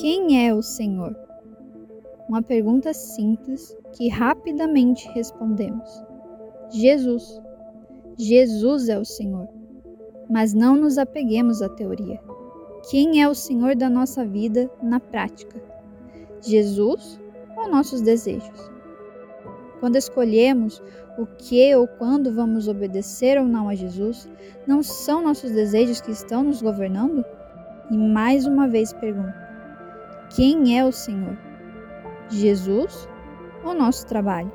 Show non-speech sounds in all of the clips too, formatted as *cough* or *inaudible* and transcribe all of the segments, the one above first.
Quem é o Senhor? Uma pergunta simples que rapidamente respondemos. Jesus. Jesus é o Senhor. Mas não nos apeguemos à teoria. Quem é o Senhor da nossa vida na prática? Jesus ou nossos desejos? Quando escolhemos o que ou quando vamos obedecer ou não a Jesus, não são nossos desejos que estão nos governando? E mais uma vez pergunto: quem é o Senhor? Jesus ou nosso trabalho?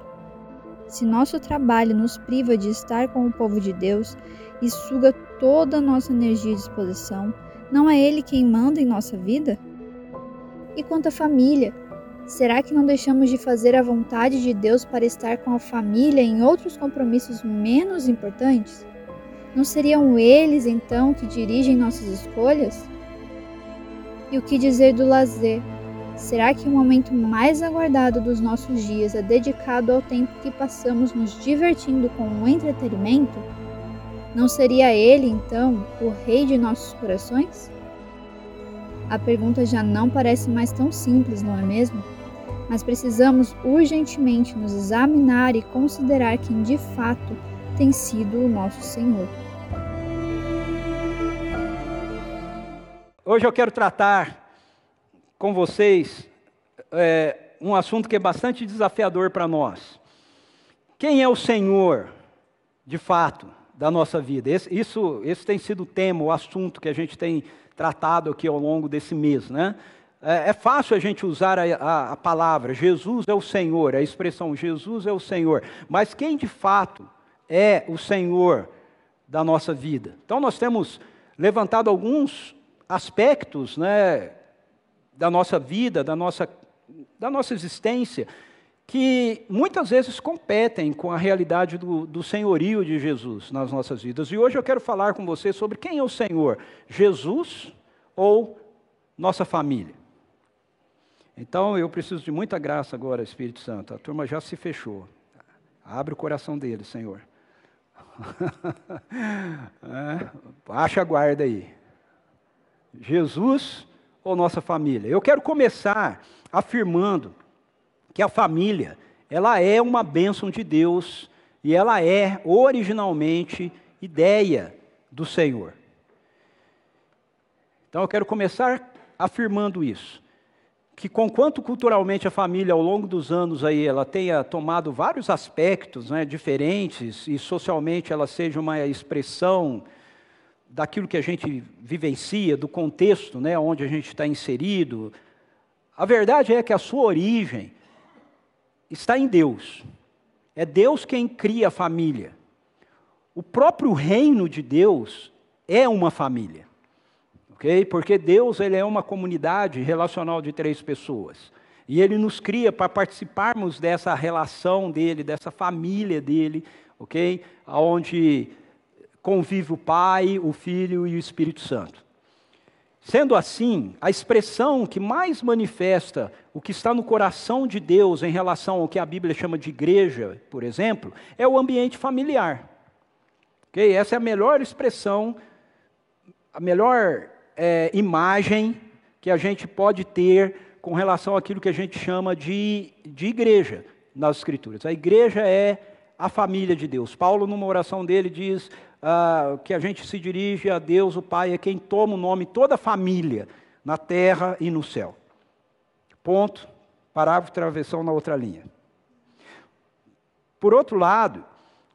Se nosso trabalho nos priva de estar com o povo de Deus e suga toda a nossa energia e disposição, não é Ele quem manda em nossa vida? E quanto à família, será que não deixamos de fazer a vontade de Deus para estar com a família em outros compromissos menos importantes? Não seriam eles então que dirigem nossas escolhas? E o que dizer do lazer? Será que o momento mais aguardado dos nossos dias é dedicado ao tempo que passamos nos divertindo com o entretenimento? Não seria ele, então, o rei de nossos corações? A pergunta já não parece mais tão simples, não é mesmo? Mas precisamos urgentemente nos examinar e considerar quem de fato tem sido o nosso Senhor. Hoje eu quero tratar com vocês é, um assunto que é bastante desafiador para nós. Quem é o Senhor, de fato? da nossa vida. Esse, isso, esse tem sido o tema, o assunto que a gente tem tratado aqui ao longo desse mês. Né? É, é fácil a gente usar a, a, a palavra Jesus é o Senhor, a expressão Jesus é o Senhor, mas quem de fato é o Senhor da nossa vida? Então nós temos levantado alguns aspectos né, da nossa vida, da nossa, da nossa existência, que muitas vezes competem com a realidade do, do, senhorio de Jesus nas nossas vidas. E hoje eu quero falar com você sobre quem é o Senhor: Jesus ou nossa família. Então eu preciso de muita graça agora, Espírito Santo. A turma já se fechou. Abre o coração dele, Senhor. *laughs* é, acha a guarda aí. Jesus ou nossa família? Eu quero começar afirmando que a família, ela é uma bênção de Deus e ela é originalmente ideia do Senhor. Então eu quero começar afirmando isso, que conquanto culturalmente a família ao longo dos anos aí ela tenha tomado vários aspectos né, diferentes e socialmente ela seja uma expressão daquilo que a gente vivencia, do contexto né, onde a gente está inserido, a verdade é que a sua origem está em Deus. É Deus quem cria a família. O próprio reino de Deus é uma família. OK? Porque Deus ele é uma comunidade relacional de três pessoas. E ele nos cria para participarmos dessa relação dele, dessa família dele, OK? Onde convive o Pai, o Filho e o Espírito Santo. Sendo assim, a expressão que mais manifesta o que está no coração de Deus em relação ao que a Bíblia chama de igreja, por exemplo, é o ambiente familiar. Okay? Essa é a melhor expressão, a melhor é, imagem que a gente pode ter com relação àquilo que a gente chama de, de igreja nas Escrituras. A igreja é a família de Deus. Paulo, numa oração dele, diz: ah, que a gente se dirige a Deus, o Pai, é quem toma o nome toda a família, na terra e no céu. Ponto. Parágrafo, travessão na outra linha. Por outro lado,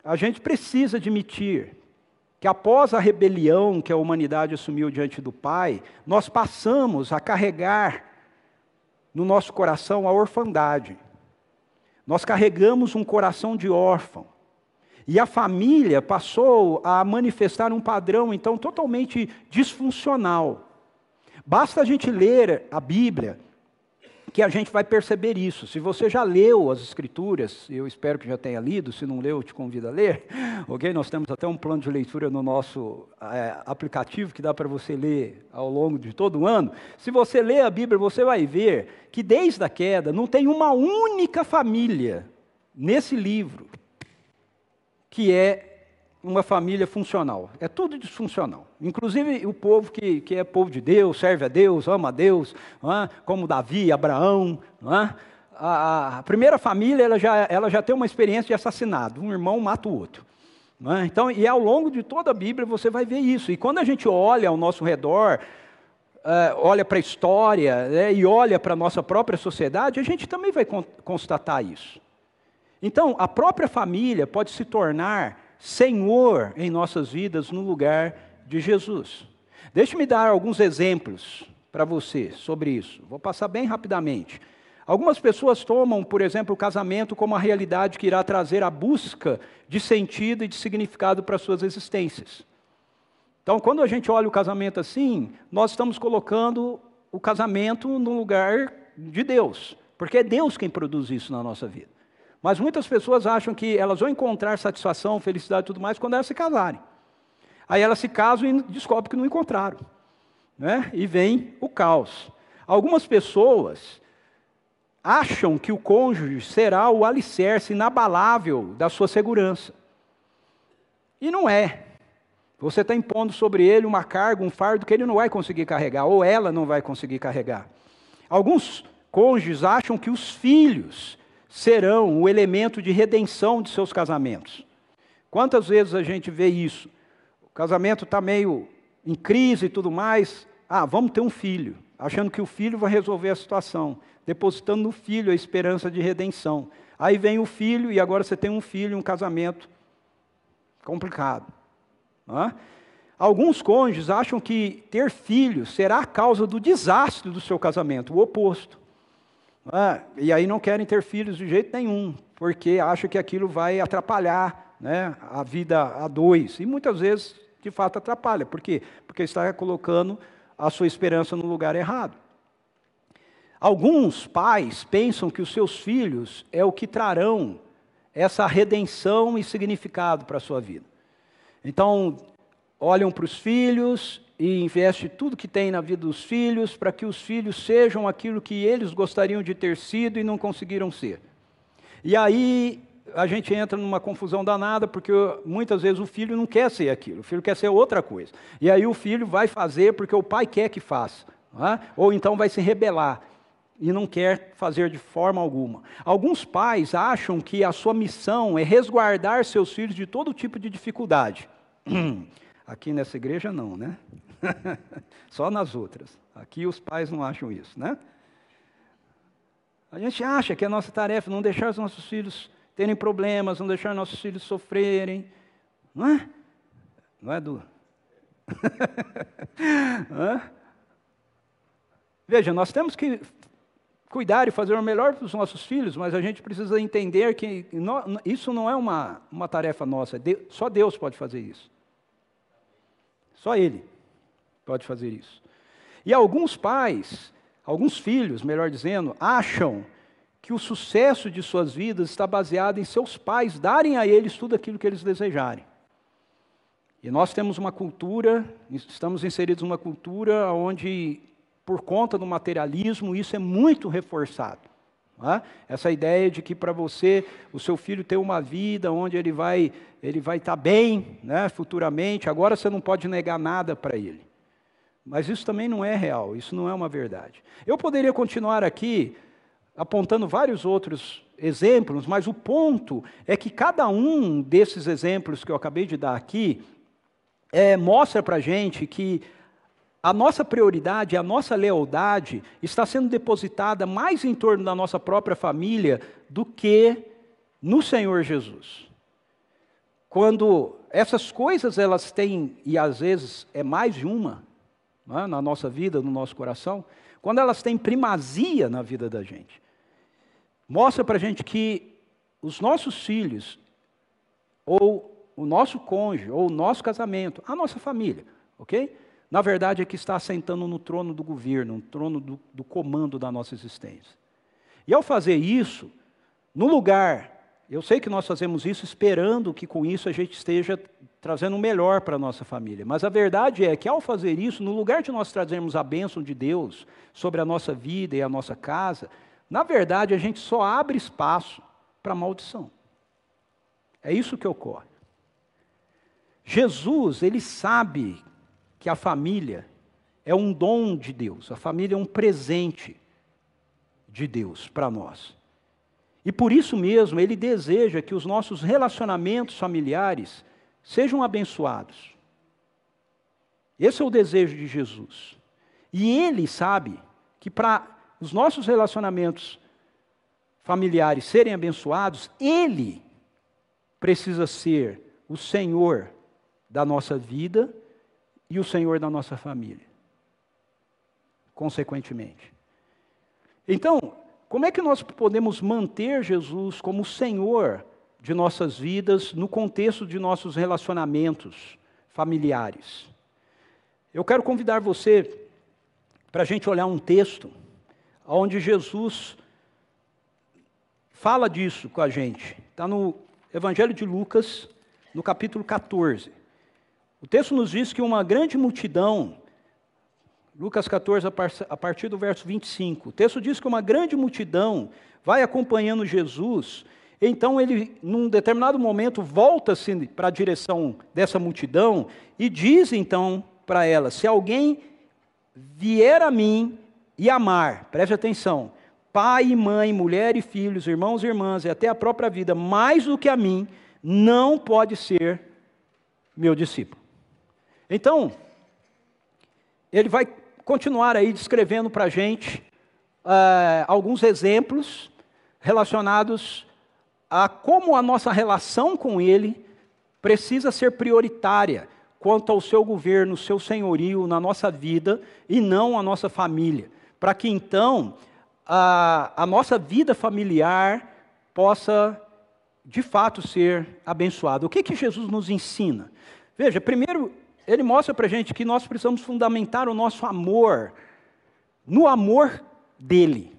a gente precisa admitir que após a rebelião que a humanidade assumiu diante do Pai, nós passamos a carregar no nosso coração a orfandade. Nós carregamos um coração de órfão. E a família passou a manifestar um padrão, então, totalmente disfuncional. Basta a gente ler a Bíblia que a gente vai perceber isso. Se você já leu as Escrituras, eu espero que já tenha lido, se não leu, eu te convido a ler, *laughs* ok? Nós temos até um plano de leitura no nosso é, aplicativo que dá para você ler ao longo de todo o ano. Se você ler a Bíblia, você vai ver que desde a queda não tem uma única família nesse livro que é uma família funcional. É tudo disfuncional. Inclusive o povo que, que é povo de Deus, serve a Deus, ama a Deus, é? como Davi, Abraão. É? A, a, primeira família ela já, ela já tem uma experiência de assassinato. Um irmão mata o outro. É? Então, e ao longo de toda a Bíblia você vai ver isso. E quando a gente olha ao nosso redor, uh, olha para a história né, e olha para a nossa própria sociedade, a gente também vai constatar isso. Então, a própria família pode se tornar senhor em nossas vidas no lugar de Jesus. Deixe-me dar alguns exemplos para você sobre isso. Vou passar bem rapidamente. Algumas pessoas tomam, por exemplo, o casamento como a realidade que irá trazer a busca de sentido e de significado para suas existências. Então, quando a gente olha o casamento assim, nós estamos colocando o casamento no lugar de Deus, porque é Deus quem produz isso na nossa vida. Mas muitas pessoas acham que elas vão encontrar satisfação, felicidade e tudo mais quando elas se casarem. Aí elas se casam e descobrem que não encontraram. Né? E vem o caos. Algumas pessoas acham que o cônjuge será o alicerce inabalável da sua segurança. E não é. Você está impondo sobre ele uma carga, um fardo que ele não vai conseguir carregar, ou ela não vai conseguir carregar. Alguns cônjuges acham que os filhos serão o elemento de redenção de seus casamentos. Quantas vezes a gente vê isso? O casamento está meio em crise e tudo mais. Ah, vamos ter um filho, achando que o filho vai resolver a situação depositando no filho a esperança de redenção. Aí vem o filho, e agora você tem um filho, um casamento complicado. Alguns cônjuges acham que ter filhos será a causa do desastre do seu casamento, o oposto. E aí não querem ter filhos de jeito nenhum, porque acham que aquilo vai atrapalhar né, a vida a dois. E muitas vezes, de fato, atrapalha. Por quê? Porque está colocando a sua esperança no lugar errado. Alguns pais pensam que os seus filhos é o que trarão essa redenção e significado para a sua vida. Então, olham para os filhos e investem tudo que tem na vida dos filhos para que os filhos sejam aquilo que eles gostariam de ter sido e não conseguiram ser. E aí a gente entra numa confusão danada, porque muitas vezes o filho não quer ser aquilo, o filho quer ser outra coisa. E aí o filho vai fazer porque o pai quer que faça, é? ou então vai se rebelar e não quer fazer de forma alguma. Alguns pais acham que a sua missão é resguardar seus filhos de todo tipo de dificuldade. *clears throat* Aqui nessa igreja não, né? *laughs* Só nas outras. Aqui os pais não acham isso, né? A gente acha que é a nossa tarefa não deixar os nossos filhos terem problemas, não deixar nossos filhos sofrerem. Não é? Não é, Du? *laughs* Veja, nós temos que cuidar e fazer o melhor para os nossos filhos, mas a gente precisa entender que isso não é uma, uma tarefa nossa, só Deus pode fazer isso. Só Ele pode fazer isso. E alguns pais, alguns filhos, melhor dizendo, acham que o sucesso de suas vidas está baseado em seus pais darem a eles tudo aquilo que eles desejarem. E nós temos uma cultura, estamos inseridos numa cultura onde por conta do materialismo, isso é muito reforçado. É? Essa ideia de que para você, o seu filho ter uma vida onde ele vai ele vai estar tá bem né, futuramente, agora você não pode negar nada para ele. Mas isso também não é real, isso não é uma verdade. Eu poderia continuar aqui apontando vários outros exemplos, mas o ponto é que cada um desses exemplos que eu acabei de dar aqui é, mostra para a gente que a nossa prioridade, a nossa lealdade está sendo depositada mais em torno da nossa própria família do que no Senhor Jesus. Quando essas coisas elas têm, e às vezes é mais de uma, é? na nossa vida, no nosso coração, quando elas têm primazia na vida da gente, mostra para a gente que os nossos filhos, ou o nosso cônjuge, ou o nosso casamento, a nossa família, ok? na verdade é que está assentando no trono do governo, no trono do, do comando da nossa existência. E ao fazer isso, no lugar, eu sei que nós fazemos isso esperando que com isso a gente esteja trazendo o melhor para a nossa família, mas a verdade é que ao fazer isso, no lugar de nós trazermos a bênção de Deus sobre a nossa vida e a nossa casa, na verdade a gente só abre espaço para maldição. É isso que ocorre. Jesus, ele sabe que a família é um dom de Deus, a família é um presente de Deus para nós. E por isso mesmo, Ele deseja que os nossos relacionamentos familiares sejam abençoados. Esse é o desejo de Jesus. E Ele sabe que para os nossos relacionamentos familiares serem abençoados, Ele precisa ser o Senhor da nossa vida e o Senhor da nossa família. Consequentemente. Então, como é que nós podemos manter Jesus como Senhor de nossas vidas no contexto de nossos relacionamentos familiares? Eu quero convidar você para a gente olhar um texto onde Jesus fala disso com a gente. Está no Evangelho de Lucas, no capítulo 14. O texto nos diz que uma grande multidão, Lucas 14, a partir do verso 25, o texto diz que uma grande multidão vai acompanhando Jesus, então ele, num determinado momento, volta-se para a direção dessa multidão e diz então para ela: se alguém vier a mim e amar, preste atenção, pai e mãe, mulher e filhos, irmãos e irmãs, e até a própria vida, mais do que a mim, não pode ser meu discípulo. Então, ele vai continuar aí descrevendo para a gente uh, alguns exemplos relacionados a como a nossa relação com ele precisa ser prioritária quanto ao seu governo, seu senhorio na nossa vida e não a nossa família, para que então a, a nossa vida familiar possa de fato ser abençoada. O que, que Jesus nos ensina? Veja, primeiro, ele mostra para a gente que nós precisamos fundamentar o nosso amor no amor dele.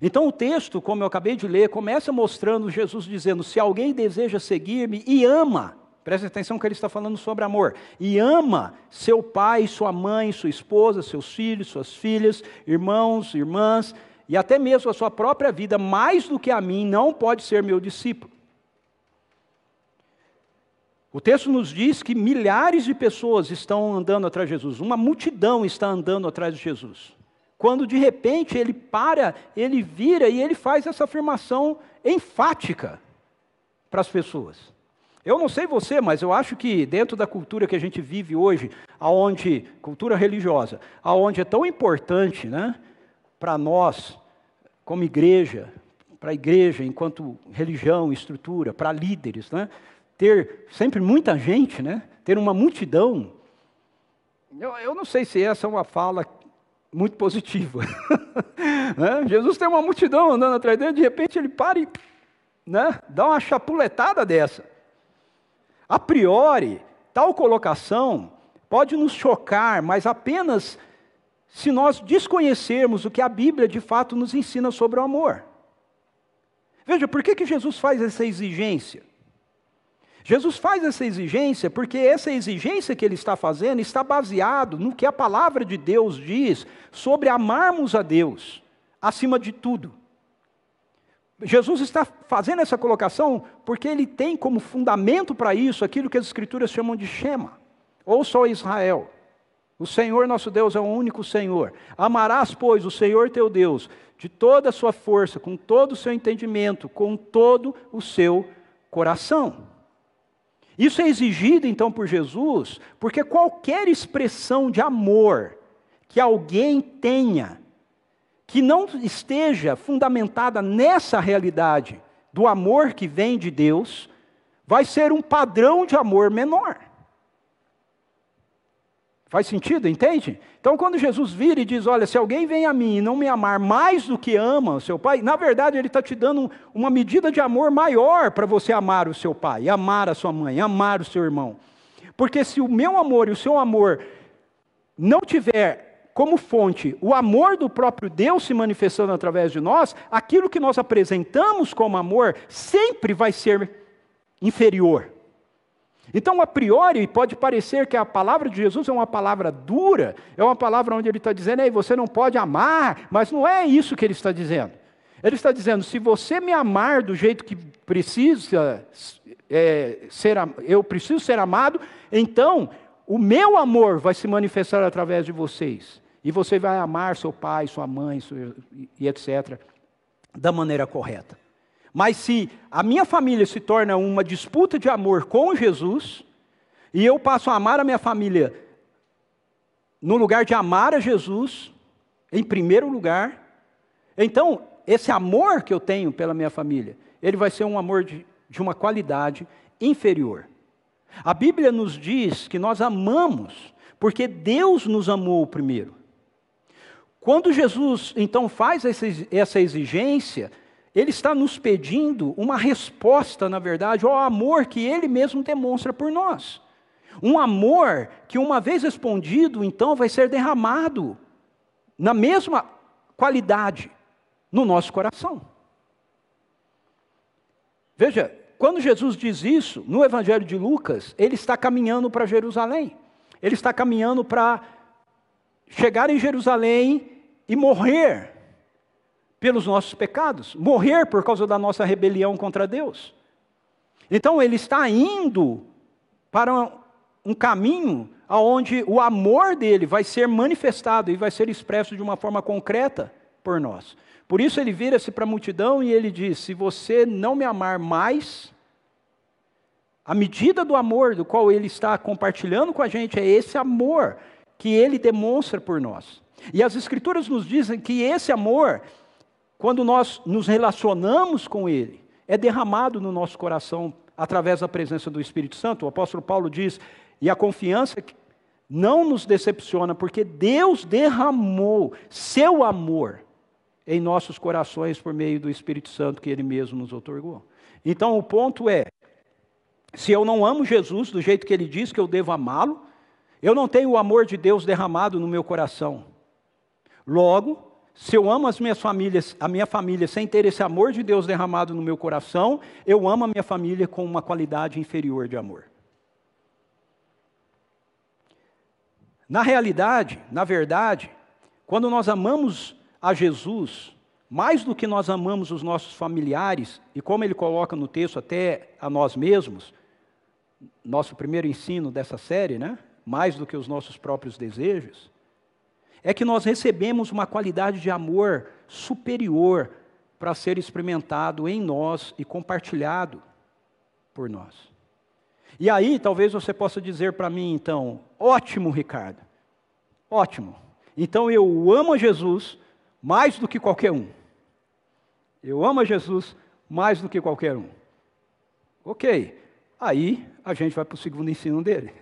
Então o texto, como eu acabei de ler, começa mostrando Jesus dizendo: se alguém deseja seguir-me e ama, preste atenção que ele está falando sobre amor, e ama seu pai, sua mãe, sua esposa, seus filhos, suas filhas, irmãos, irmãs, e até mesmo a sua própria vida, mais do que a mim, não pode ser meu discípulo. O texto nos diz que milhares de pessoas estão andando atrás de Jesus, uma multidão está andando atrás de Jesus. Quando de repente ele para, ele vira e ele faz essa afirmação enfática para as pessoas. Eu não sei você, mas eu acho que dentro da cultura que a gente vive hoje, aonde cultura religiosa, aonde é tão importante, né, para nós como igreja, para a igreja enquanto religião, estrutura, para líderes, né, ter sempre muita gente, né, ter uma multidão. Eu, eu não sei se essa é uma fala muito positiva. *laughs* né? Jesus tem uma multidão andando atrás dele, de repente ele para e né, dá uma chapuletada dessa. A priori, tal colocação pode nos chocar, mas apenas se nós desconhecermos o que a Bíblia de fato nos ensina sobre o amor. Veja, por que, que Jesus faz essa exigência? Jesus faz essa exigência porque essa exigência que ele está fazendo está baseado no que a palavra de Deus diz sobre amarmos a Deus acima de tudo. Jesus está fazendo essa colocação porque ele tem como fundamento para isso aquilo que as Escrituras chamam de Shema. Ou só Israel. O Senhor nosso Deus é o único Senhor. Amarás, pois, o Senhor teu Deus de toda a sua força, com todo o seu entendimento, com todo o seu coração. Isso é exigido então por Jesus, porque qualquer expressão de amor que alguém tenha que não esteja fundamentada nessa realidade do amor que vem de Deus, vai ser um padrão de amor menor. Faz sentido, entende? Então, quando Jesus vira e diz: Olha, se alguém vem a mim e não me amar mais do que ama o seu pai, na verdade, ele está te dando uma medida de amor maior para você amar o seu pai, amar a sua mãe, amar o seu irmão. Porque se o meu amor e o seu amor não tiver como fonte o amor do próprio Deus se manifestando através de nós, aquilo que nós apresentamos como amor sempre vai ser inferior. Então, a priori, pode parecer que a palavra de Jesus é uma palavra dura, é uma palavra onde ele está dizendo, Ei, você não pode amar, mas não é isso que ele está dizendo. Ele está dizendo: se você me amar do jeito que precisa é, ser, eu preciso ser amado, então o meu amor vai se manifestar através de vocês. E você vai amar seu pai, sua mãe, e etc., da maneira correta. Mas se a minha família se torna uma disputa de amor com Jesus, e eu passo a amar a minha família no lugar de amar a Jesus, em primeiro lugar, então esse amor que eu tenho pela minha família, ele vai ser um amor de, de uma qualidade inferior. A Bíblia nos diz que nós amamos porque Deus nos amou primeiro. Quando Jesus então faz essa exigência, ele está nos pedindo uma resposta, na verdade, ao amor que ele mesmo demonstra por nós. Um amor que, uma vez respondido, então vai ser derramado na mesma qualidade no nosso coração. Veja, quando Jesus diz isso, no Evangelho de Lucas, ele está caminhando para Jerusalém. Ele está caminhando para chegar em Jerusalém e morrer pelos nossos pecados, morrer por causa da nossa rebelião contra Deus. Então ele está indo para um caminho aonde o amor dele vai ser manifestado e vai ser expresso de uma forma concreta por nós. Por isso ele vira-se para a multidão e ele diz: Se você não me amar mais, a medida do amor do qual ele está compartilhando com a gente é esse amor que ele demonstra por nós. E as Escrituras nos dizem que esse amor quando nós nos relacionamos com Ele, é derramado no nosso coração através da presença do Espírito Santo. O apóstolo Paulo diz: e a confiança não nos decepciona, porque Deus derramou seu amor em nossos corações por meio do Espírito Santo que Ele mesmo nos otorgou. Então o ponto é: se eu não amo Jesus do jeito que Ele diz que eu devo amá-lo, eu não tenho o amor de Deus derramado no meu coração. Logo, se eu amo as minhas famílias, a minha família sem ter esse amor de Deus derramado no meu coração, eu amo a minha família com uma qualidade inferior de amor. Na realidade, na verdade, quando nós amamos a Jesus, mais do que nós amamos os nossos familiares, e como ele coloca no texto até a nós mesmos, nosso primeiro ensino dessa série, né? Mais do que os nossos próprios desejos, é que nós recebemos uma qualidade de amor superior para ser experimentado em nós e compartilhado por nós. E aí, talvez você possa dizer para mim, então, ótimo, Ricardo, ótimo. Então eu amo a Jesus mais do que qualquer um. Eu amo a Jesus mais do que qualquer um. Ok, aí a gente vai para o segundo ensino dele,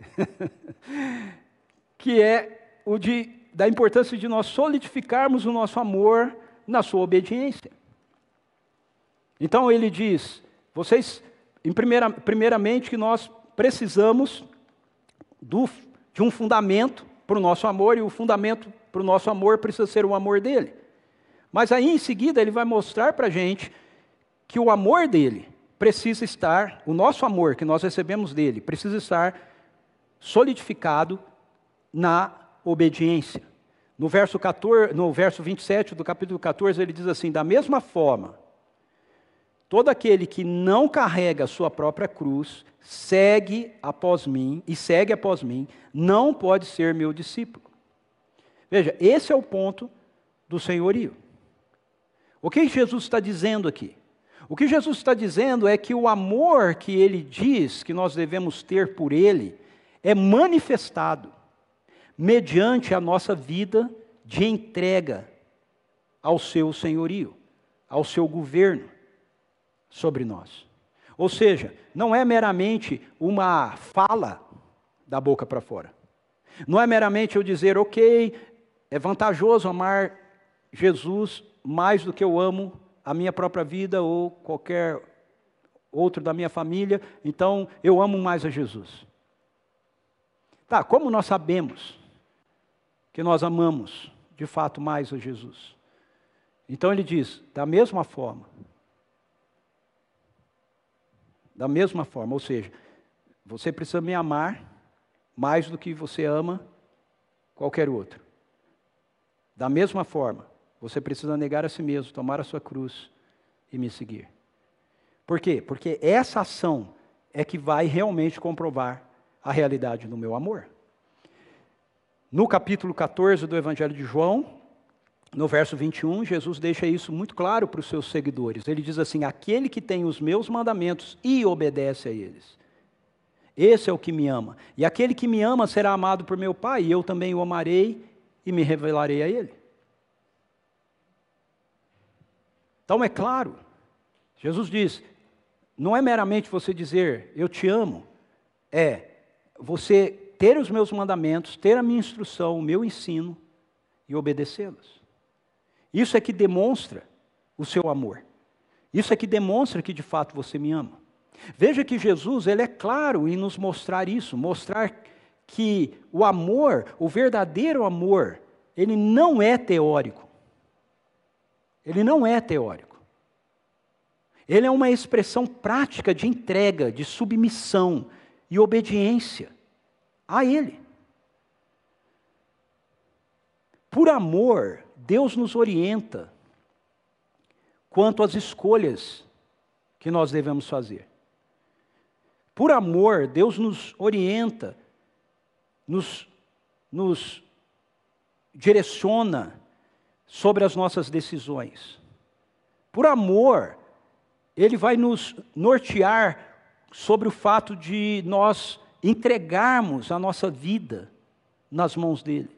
*laughs* que é o de da importância de nós solidificarmos o nosso amor na sua obediência. Então ele diz: vocês, primeira, primeiramente, que nós precisamos do, de um fundamento para o nosso amor, e o fundamento para o nosso amor precisa ser o amor dele. Mas aí em seguida ele vai mostrar para a gente que o amor dele precisa estar, o nosso amor que nós recebemos dele, precisa estar solidificado na obediência. No verso, 14, no verso 27 do capítulo 14, ele diz assim: Da mesma forma, todo aquele que não carrega a sua própria cruz, segue após mim, e segue após mim, não pode ser meu discípulo. Veja, esse é o ponto do senhorio. O que Jesus está dizendo aqui? O que Jesus está dizendo é que o amor que ele diz que nós devemos ter por ele é manifestado mediante a nossa vida de entrega ao seu senhorio, ao seu governo sobre nós. Ou seja, não é meramente uma fala da boca para fora. Não é meramente eu dizer, ok, é vantajoso amar Jesus mais do que eu amo a minha própria vida ou qualquer outro da minha família, então eu amo mais a Jesus. Tá, como nós sabemos que nós amamos de fato mais a Jesus. Então ele diz: da mesma forma, da mesma forma, ou seja, você precisa me amar mais do que você ama qualquer outro. Da mesma forma, você precisa negar a si mesmo, tomar a sua cruz e me seguir. Por quê? Porque essa ação é que vai realmente comprovar a realidade do meu amor. No capítulo 14 do Evangelho de João, no verso 21, Jesus deixa isso muito claro para os seus seguidores. Ele diz assim: Aquele que tem os meus mandamentos e obedece a eles, esse é o que me ama. E aquele que me ama será amado por meu Pai, e eu também o amarei e me revelarei a ele. Então é claro, Jesus diz: não é meramente você dizer eu te amo, é você ter os meus mandamentos, ter a minha instrução, o meu ensino e obedecê-los. Isso é que demonstra o seu amor. Isso é que demonstra que de fato você me ama. Veja que Jesus, ele é claro em nos mostrar isso, mostrar que o amor, o verdadeiro amor, ele não é teórico. Ele não é teórico. Ele é uma expressão prática de entrega, de submissão e obediência a Ele. Por amor, Deus nos orienta quanto às escolhas que nós devemos fazer. Por amor, Deus nos orienta, nos, nos direciona sobre as nossas decisões. Por amor, Ele vai nos nortear sobre o fato de nós entregarmos a nossa vida nas mãos dele.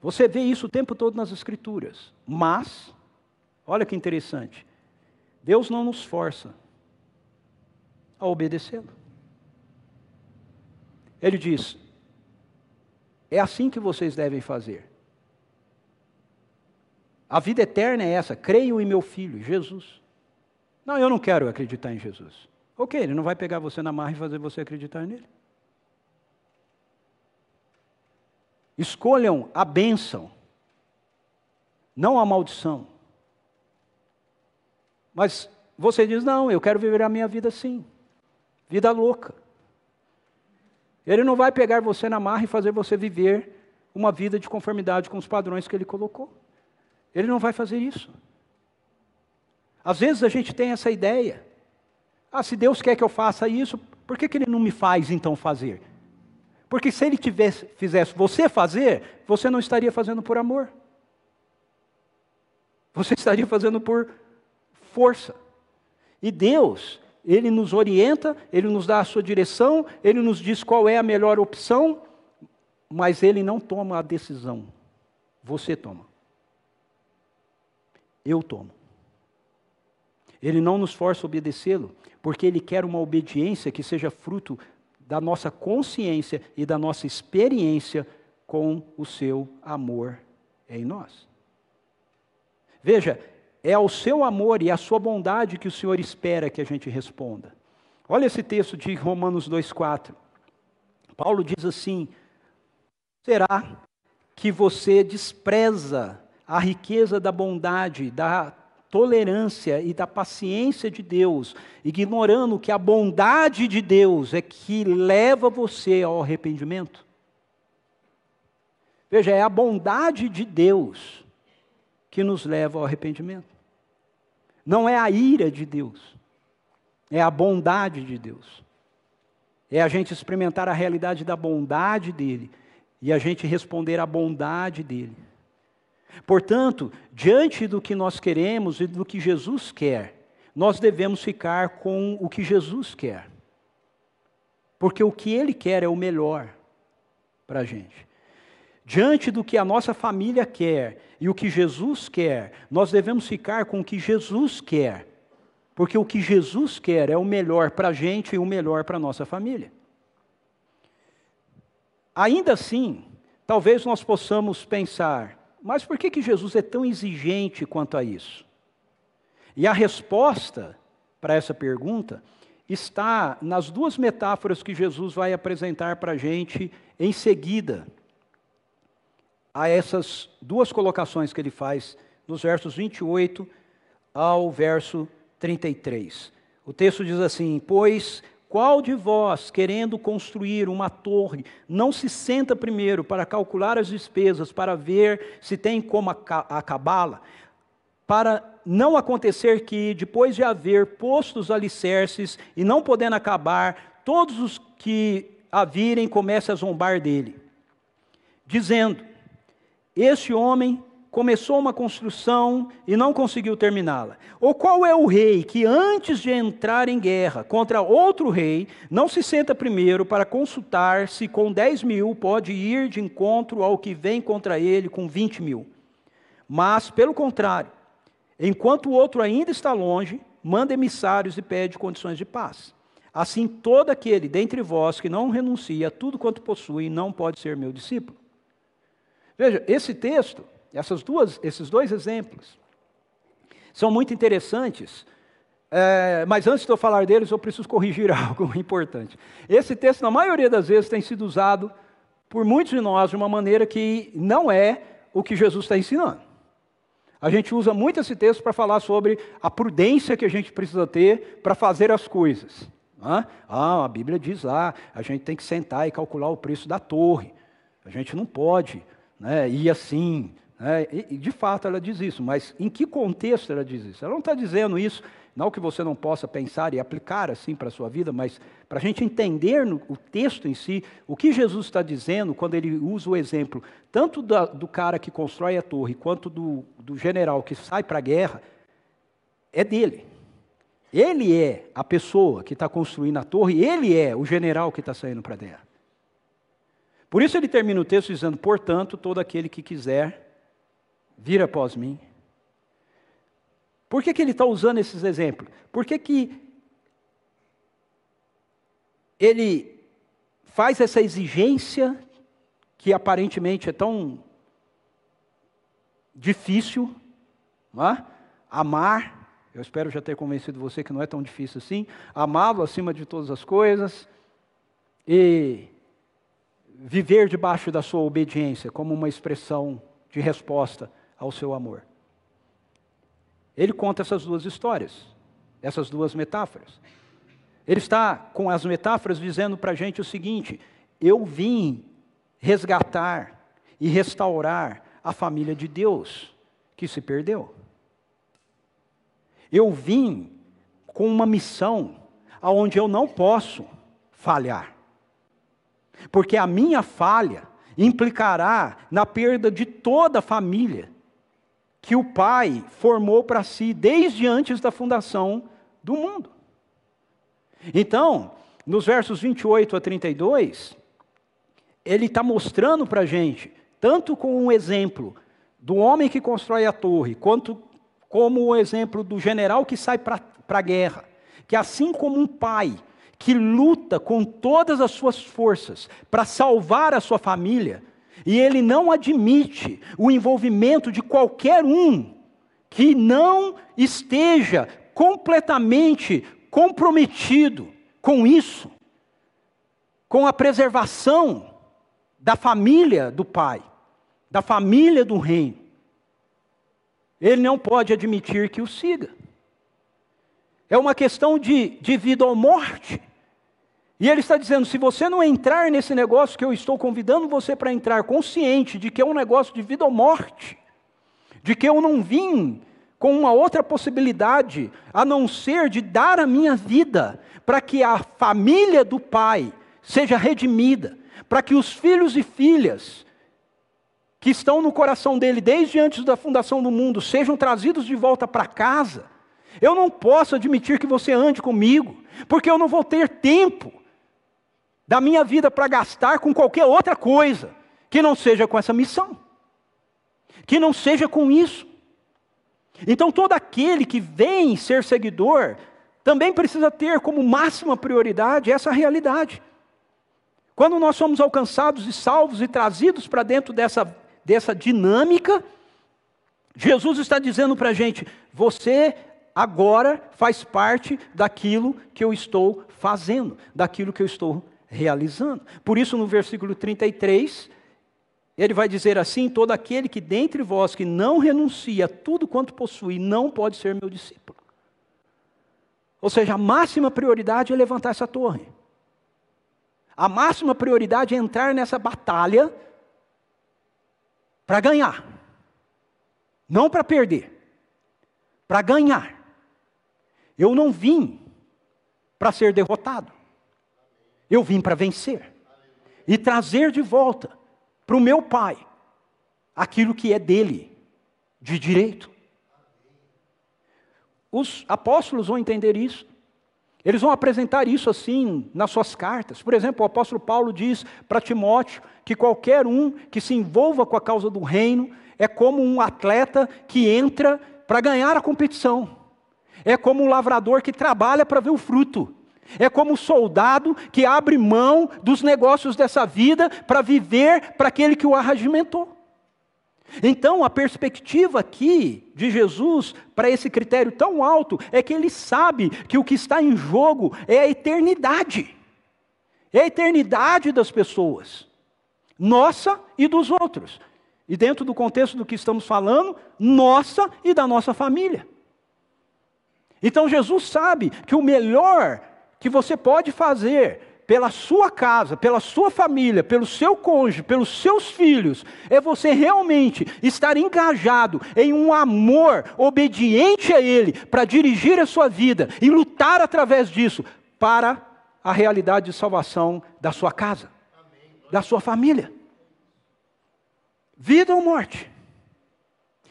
Você vê isso o tempo todo nas Escrituras. Mas, olha que interessante, Deus não nos força a obedecê-lo. Ele diz: é assim que vocês devem fazer. A vida eterna é essa, creiam em meu filho, Jesus. Não, eu não quero acreditar em Jesus. Ok, ele não vai pegar você na marra e fazer você acreditar nele. Escolham a bênção, não a maldição. Mas você diz: não, eu quero viver a minha vida assim, vida louca. Ele não vai pegar você na marra e fazer você viver uma vida de conformidade com os padrões que ele colocou. Ele não vai fazer isso. Às vezes a gente tem essa ideia. Ah, se Deus quer que eu faça isso, por que, que Ele não me faz então fazer? Porque se Ele tivesse, fizesse você fazer, você não estaria fazendo por amor. Você estaria fazendo por força. E Deus, Ele nos orienta, Ele nos dá a sua direção, Ele nos diz qual é a melhor opção, mas Ele não toma a decisão. Você toma. Eu tomo. Ele não nos força a obedecê-lo, porque ele quer uma obediência que seja fruto da nossa consciência e da nossa experiência com o seu amor em nós. Veja, é ao seu amor e à sua bondade que o Senhor espera que a gente responda. Olha esse texto de Romanos 2,4. Paulo diz assim: será que você despreza a riqueza da bondade, da tolerância e da paciência de Deus, ignorando que a bondade de Deus é que leva você ao arrependimento. Veja, é a bondade de Deus que nos leva ao arrependimento. Não é a ira de Deus, é a bondade de Deus. É a gente experimentar a realidade da bondade dele e a gente responder à bondade dele. Portanto, diante do que nós queremos e do que Jesus quer, nós devemos ficar com o que Jesus quer. Porque o que Ele quer é o melhor para a gente. Diante do que a nossa família quer e o que Jesus quer, nós devemos ficar com o que Jesus quer. Porque o que Jesus quer é o melhor para a gente e o melhor para a nossa família. Ainda assim, talvez nós possamos pensar, mas por que, que Jesus é tão exigente quanto a isso? E a resposta para essa pergunta está nas duas metáforas que Jesus vai apresentar para a gente em seguida a essas duas colocações que ele faz nos versos 28 ao verso 33. O texto diz assim: Pois qual de vós, querendo construir uma torre, não se senta primeiro para calcular as despesas, para ver se tem como acabá-la? Para não acontecer que, depois de haver posto os alicerces e não podendo acabar, todos os que a virem comecem a zombar dele, dizendo: Este homem começou uma construção e não conseguiu terminá-la? Ou qual é o rei que, antes de entrar em guerra contra outro rei, não se senta primeiro para consultar se com 10 mil pode ir de encontro ao que vem contra ele com 20 mil? Mas, pelo contrário, enquanto o outro ainda está longe, manda emissários e pede condições de paz. Assim, todo aquele dentre vós que não renuncia a tudo quanto possui não pode ser meu discípulo. Veja, esse texto essas duas, esses dois exemplos são muito interessantes, é, mas antes de eu falar deles, eu preciso corrigir *laughs* algo importante. Esse texto, na maioria das vezes, tem sido usado por muitos de nós de uma maneira que não é o que Jesus está ensinando. A gente usa muito esse texto para falar sobre a prudência que a gente precisa ter para fazer as coisas. Ah, a Bíblia diz lá, a gente tem que sentar e calcular o preço da torre. A gente não pode né, ir assim, é, e, de fato ela diz isso, mas em que contexto ela diz isso? Ela não está dizendo isso, não que você não possa pensar e aplicar assim para a sua vida, mas para a gente entender no, o texto em si, o que Jesus está dizendo quando ele usa o exemplo, tanto da, do cara que constrói a torre, quanto do, do general que sai para a guerra, é dele. Ele é a pessoa que está construindo a torre, ele é o general que está saindo para a guerra. Por isso ele termina o texto dizendo: portanto, todo aquele que quiser vir após mim. Por que, que ele está usando esses exemplos? Por que, que ele faz essa exigência que aparentemente é tão difícil, é? amar, eu espero já ter convencido você que não é tão difícil assim, amá-lo acima de todas as coisas e viver debaixo da sua obediência como uma expressão de resposta ao seu amor. Ele conta essas duas histórias, essas duas metáforas. Ele está com as metáforas dizendo para a gente o seguinte: eu vim resgatar e restaurar a família de Deus que se perdeu. Eu vim com uma missão aonde eu não posso falhar. Porque a minha falha implicará na perda de toda a família que o Pai formou para si desde antes da fundação do mundo. Então, nos versos 28 a 32, ele está mostrando para a gente, tanto com um exemplo do homem que constrói a torre, quanto como o exemplo do general que sai para a guerra, que assim como um pai que luta com todas as suas forças para salvar a sua família, e ele não admite o envolvimento de qualquer um que não esteja completamente comprometido com isso, com a preservação da família do pai, da família do reino. Ele não pode admitir que o siga. É uma questão de, de vida ou morte. E ele está dizendo: se você não entrar nesse negócio que eu estou convidando você para entrar, consciente de que é um negócio de vida ou morte, de que eu não vim com uma outra possibilidade a não ser de dar a minha vida para que a família do Pai seja redimida, para que os filhos e filhas que estão no coração dele desde antes da fundação do mundo sejam trazidos de volta para casa. Eu não posso admitir que você ande comigo, porque eu não vou ter tempo da minha vida para gastar com qualquer outra coisa que não seja com essa missão, que não seja com isso. Então, todo aquele que vem ser seguidor também precisa ter como máxima prioridade essa realidade. Quando nós somos alcançados e salvos e trazidos para dentro dessa, dessa dinâmica, Jesus está dizendo para a gente: você agora faz parte daquilo que eu estou fazendo, daquilo que eu estou realizando. Por isso, no versículo 33, ele vai dizer assim: Todo aquele que dentre vós que não renuncia tudo quanto possui, não pode ser meu discípulo. Ou seja, a máxima prioridade é levantar essa torre. A máxima prioridade é entrar nessa batalha para ganhar. Não para perder. Para ganhar. Eu não vim para ser derrotado. Eu vim para vencer e trazer de volta para o meu pai aquilo que é dele, de direito. Os apóstolos vão entender isso. Eles vão apresentar isso assim nas suas cartas. Por exemplo, o apóstolo Paulo diz para Timóteo que qualquer um que se envolva com a causa do reino é como um atleta que entra para ganhar a competição. É como um lavrador que trabalha para ver o fruto. É como um soldado que abre mão dos negócios dessa vida para viver para aquele que o arregimentou. Então, a perspectiva aqui de Jesus para esse critério tão alto é que ele sabe que o que está em jogo é a eternidade. É a eternidade das pessoas, nossa e dos outros. E dentro do contexto do que estamos falando, nossa e da nossa família. Então Jesus sabe que o melhor que você pode fazer pela sua casa, pela sua família, pelo seu cônjuge, pelos seus filhos, é você realmente estar engajado em um amor obediente a Ele, para dirigir a sua vida e lutar através disso para a realidade de salvação da sua casa, da sua família. Vida ou morte?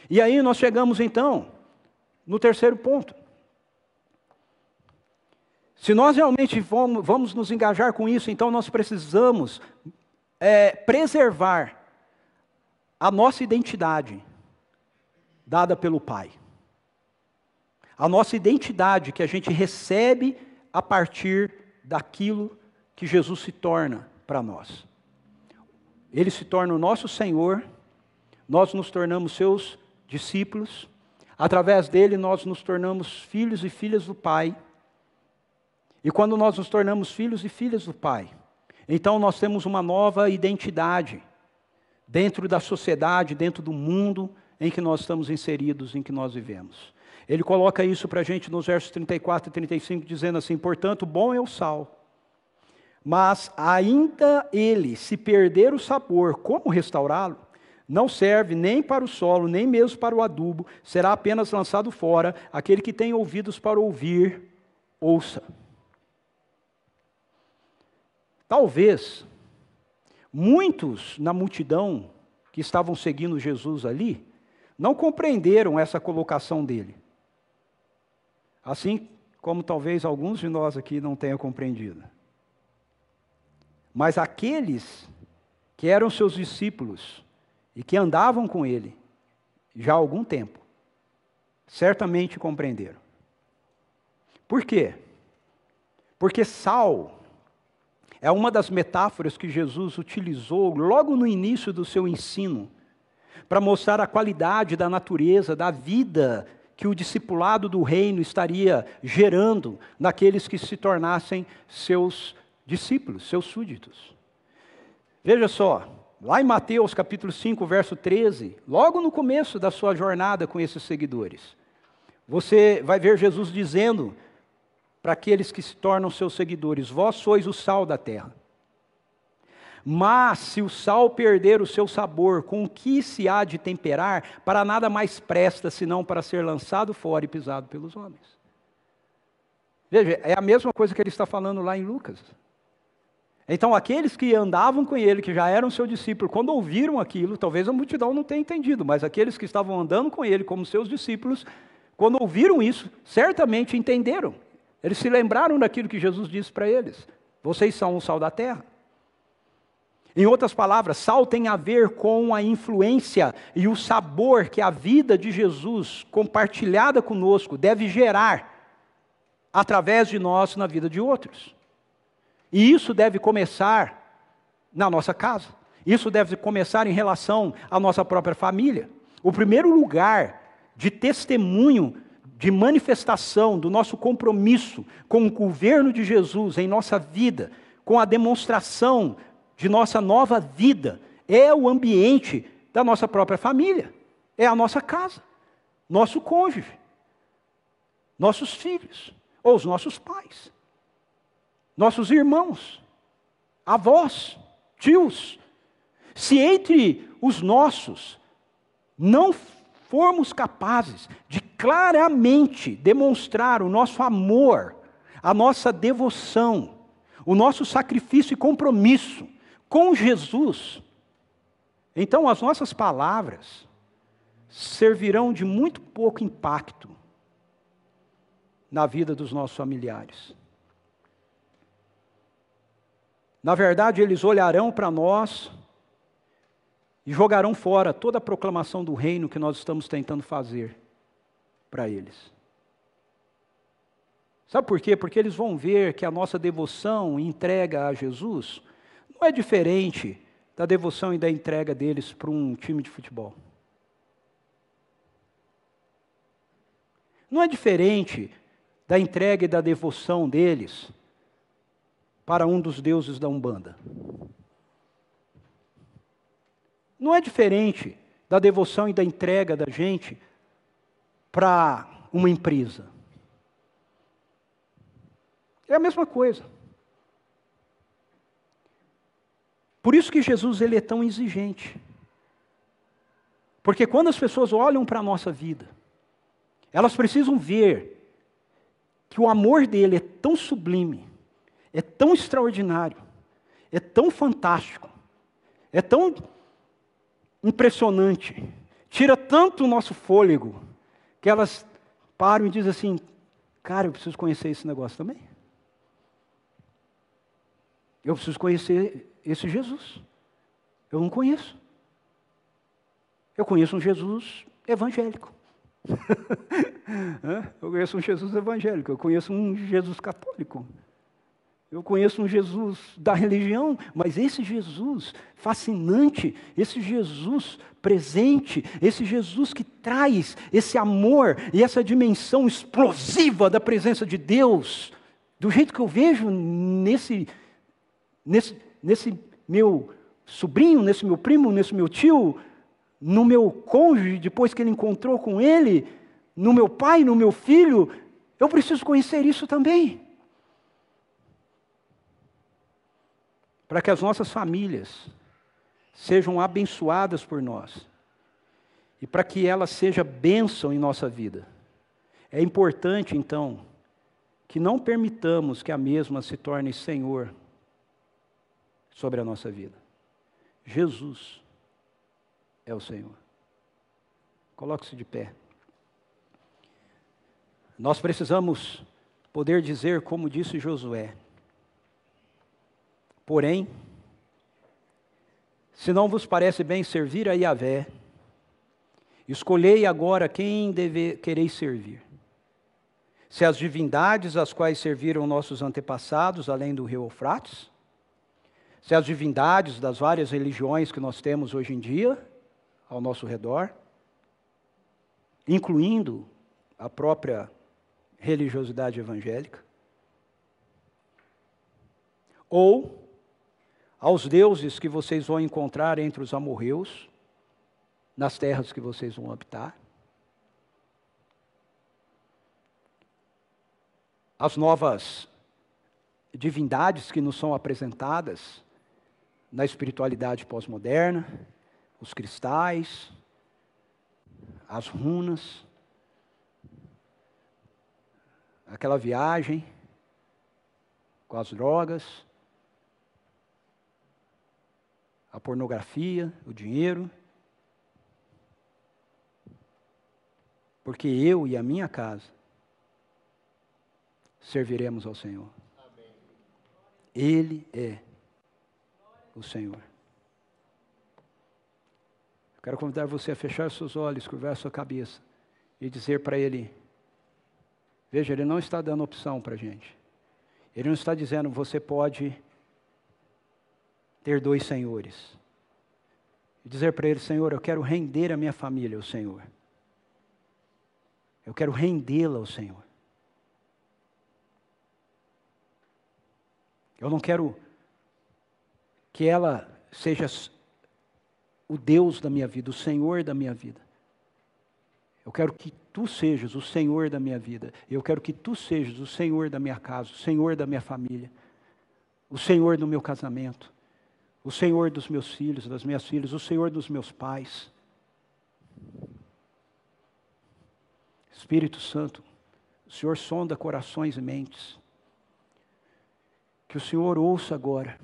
E aí nós chegamos então no terceiro ponto. Se nós realmente vamos, vamos nos engajar com isso, então nós precisamos é, preservar a nossa identidade dada pelo Pai. A nossa identidade que a gente recebe a partir daquilo que Jesus se torna para nós. Ele se torna o nosso Senhor, nós nos tornamos seus discípulos, através dele nós nos tornamos filhos e filhas do Pai. E quando nós nos tornamos filhos e filhas do Pai, então nós temos uma nova identidade dentro da sociedade, dentro do mundo em que nós estamos inseridos, em que nós vivemos. Ele coloca isso para a gente nos versos 34 e 35, dizendo assim: portanto, bom é o sal, mas ainda ele, se perder o sabor, como restaurá-lo? Não serve nem para o solo, nem mesmo para o adubo, será apenas lançado fora. Aquele que tem ouvidos para ouvir, ouça. Talvez muitos na multidão que estavam seguindo Jesus ali não compreenderam essa colocação dele. Assim como talvez alguns de nós aqui não tenham compreendido. Mas aqueles que eram seus discípulos e que andavam com ele já há algum tempo, certamente compreenderam. Por quê? Porque sal é uma das metáforas que Jesus utilizou logo no início do seu ensino, para mostrar a qualidade da natureza, da vida que o discipulado do reino estaria gerando naqueles que se tornassem seus discípulos, seus súditos. Veja só, lá em Mateus capítulo 5, verso 13, logo no começo da sua jornada com esses seguidores, você vai ver Jesus dizendo para aqueles que se tornam seus seguidores: Vós sois o sal da terra. Mas se o sal perder o seu sabor, com que se há de temperar, para nada mais presta senão para ser lançado fora e pisado pelos homens. Veja, é a mesma coisa que ele está falando lá em Lucas. Então, aqueles que andavam com ele, que já eram seu discípulo, quando ouviram aquilo, talvez a multidão não tenha entendido, mas aqueles que estavam andando com ele como seus discípulos, quando ouviram isso, certamente entenderam eles se lembraram daquilo que Jesus disse para eles: vocês são o sal da terra. Em outras palavras, sal tem a ver com a influência e o sabor que a vida de Jesus, compartilhada conosco, deve gerar através de nós na vida de outros. E isso deve começar na nossa casa. Isso deve começar em relação à nossa própria família. O primeiro lugar de testemunho de manifestação do nosso compromisso com o governo de Jesus em nossa vida, com a demonstração de nossa nova vida, é o ambiente da nossa própria família, é a nossa casa, nosso cônjuge, nossos filhos, ou os nossos pais, nossos irmãos, avós, tios. Se entre os nossos não formos capazes de claramente demonstrar o nosso amor, a nossa devoção, o nosso sacrifício e compromisso com Jesus, Então, as nossas palavras servirão de muito pouco impacto na vida dos nossos familiares. Na verdade, eles olharão para nós e jogarão fora toda a proclamação do reino que nós estamos tentando fazer para eles. Sabe por quê? Porque eles vão ver que a nossa devoção e entrega a Jesus não é diferente da devoção e da entrega deles para um time de futebol. Não é diferente da entrega e da devoção deles para um dos deuses da Umbanda. Não é diferente da devoção e da entrega da gente para uma empresa. É a mesma coisa. Por isso que Jesus ele é tão exigente. Porque quando as pessoas olham para a nossa vida, elas precisam ver que o amor dele é tão sublime, é tão extraordinário, é tão fantástico, é tão impressionante, tira tanto o nosso fôlego, que elas param e dizem assim: Cara, eu preciso conhecer esse negócio também. Eu preciso conhecer esse Jesus. Eu não conheço. Eu conheço um Jesus evangélico. *laughs* eu conheço um Jesus evangélico, eu conheço um Jesus católico. Eu conheço um Jesus da religião, mas esse Jesus fascinante, esse Jesus presente, esse Jesus que traz esse amor e essa dimensão explosiva da presença de Deus, do jeito que eu vejo nesse nesse, nesse meu sobrinho, nesse meu primo, nesse meu tio, no meu cônjuge, depois que ele encontrou com ele, no meu pai, no meu filho, eu preciso conhecer isso também. Para que as nossas famílias sejam abençoadas por nós e para que ela seja bênção em nossa vida. É importante, então, que não permitamos que a mesma se torne Senhor sobre a nossa vida. Jesus é o Senhor. Coloque-se de pé. Nós precisamos poder dizer, como disse Josué: Porém, se não vos parece bem servir a Yahvé, escolhei agora quem deve, quereis servir. Se as divindades às quais serviram nossos antepassados, além do rio Eufrates, se as divindades das várias religiões que nós temos hoje em dia ao nosso redor, incluindo a própria religiosidade evangélica, ou aos deuses que vocês vão encontrar entre os amorreus, nas terras que vocês vão habitar, as novas divindades que nos são apresentadas na espiritualidade pós-moderna, os cristais, as runas, aquela viagem com as drogas, a pornografia, o dinheiro. Porque eu e a minha casa serviremos ao Senhor. Ele é o Senhor. Eu quero convidar você a fechar seus olhos, curvar sua cabeça e dizer para Ele: Veja, Ele não está dando opção para a gente. Ele não está dizendo, você pode ter dois senhores. E dizer para Ele: Senhor, eu quero render a minha família ao Senhor. Eu quero rendê-la ao Senhor. Eu não quero que ela seja o Deus da minha vida, o Senhor da minha vida. Eu quero que tu sejas o Senhor da minha vida. Eu quero que tu sejas o Senhor da minha casa, o Senhor da minha família, o Senhor do meu casamento, o Senhor dos meus filhos, das minhas filhas, o Senhor dos meus pais. Espírito Santo, o Senhor sonda corações e mentes. Que o Senhor ouça agora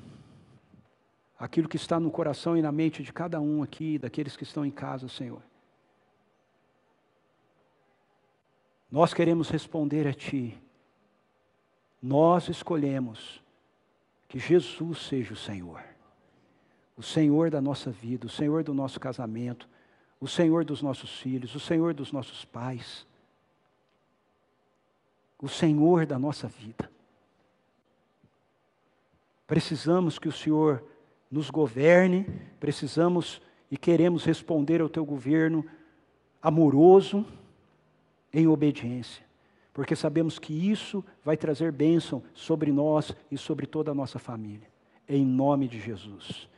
aquilo que está no coração e na mente de cada um aqui, daqueles que estão em casa, Senhor. Nós queremos responder a Ti. Nós escolhemos que Jesus seja o Senhor, o Senhor da nossa vida, o Senhor do nosso casamento, o Senhor dos nossos filhos, o Senhor dos nossos pais, o Senhor da nossa vida. Precisamos que o Senhor nos governe, precisamos e queremos responder ao teu governo amoroso, em obediência, porque sabemos que isso vai trazer bênção sobre nós e sobre toda a nossa família. Em nome de Jesus.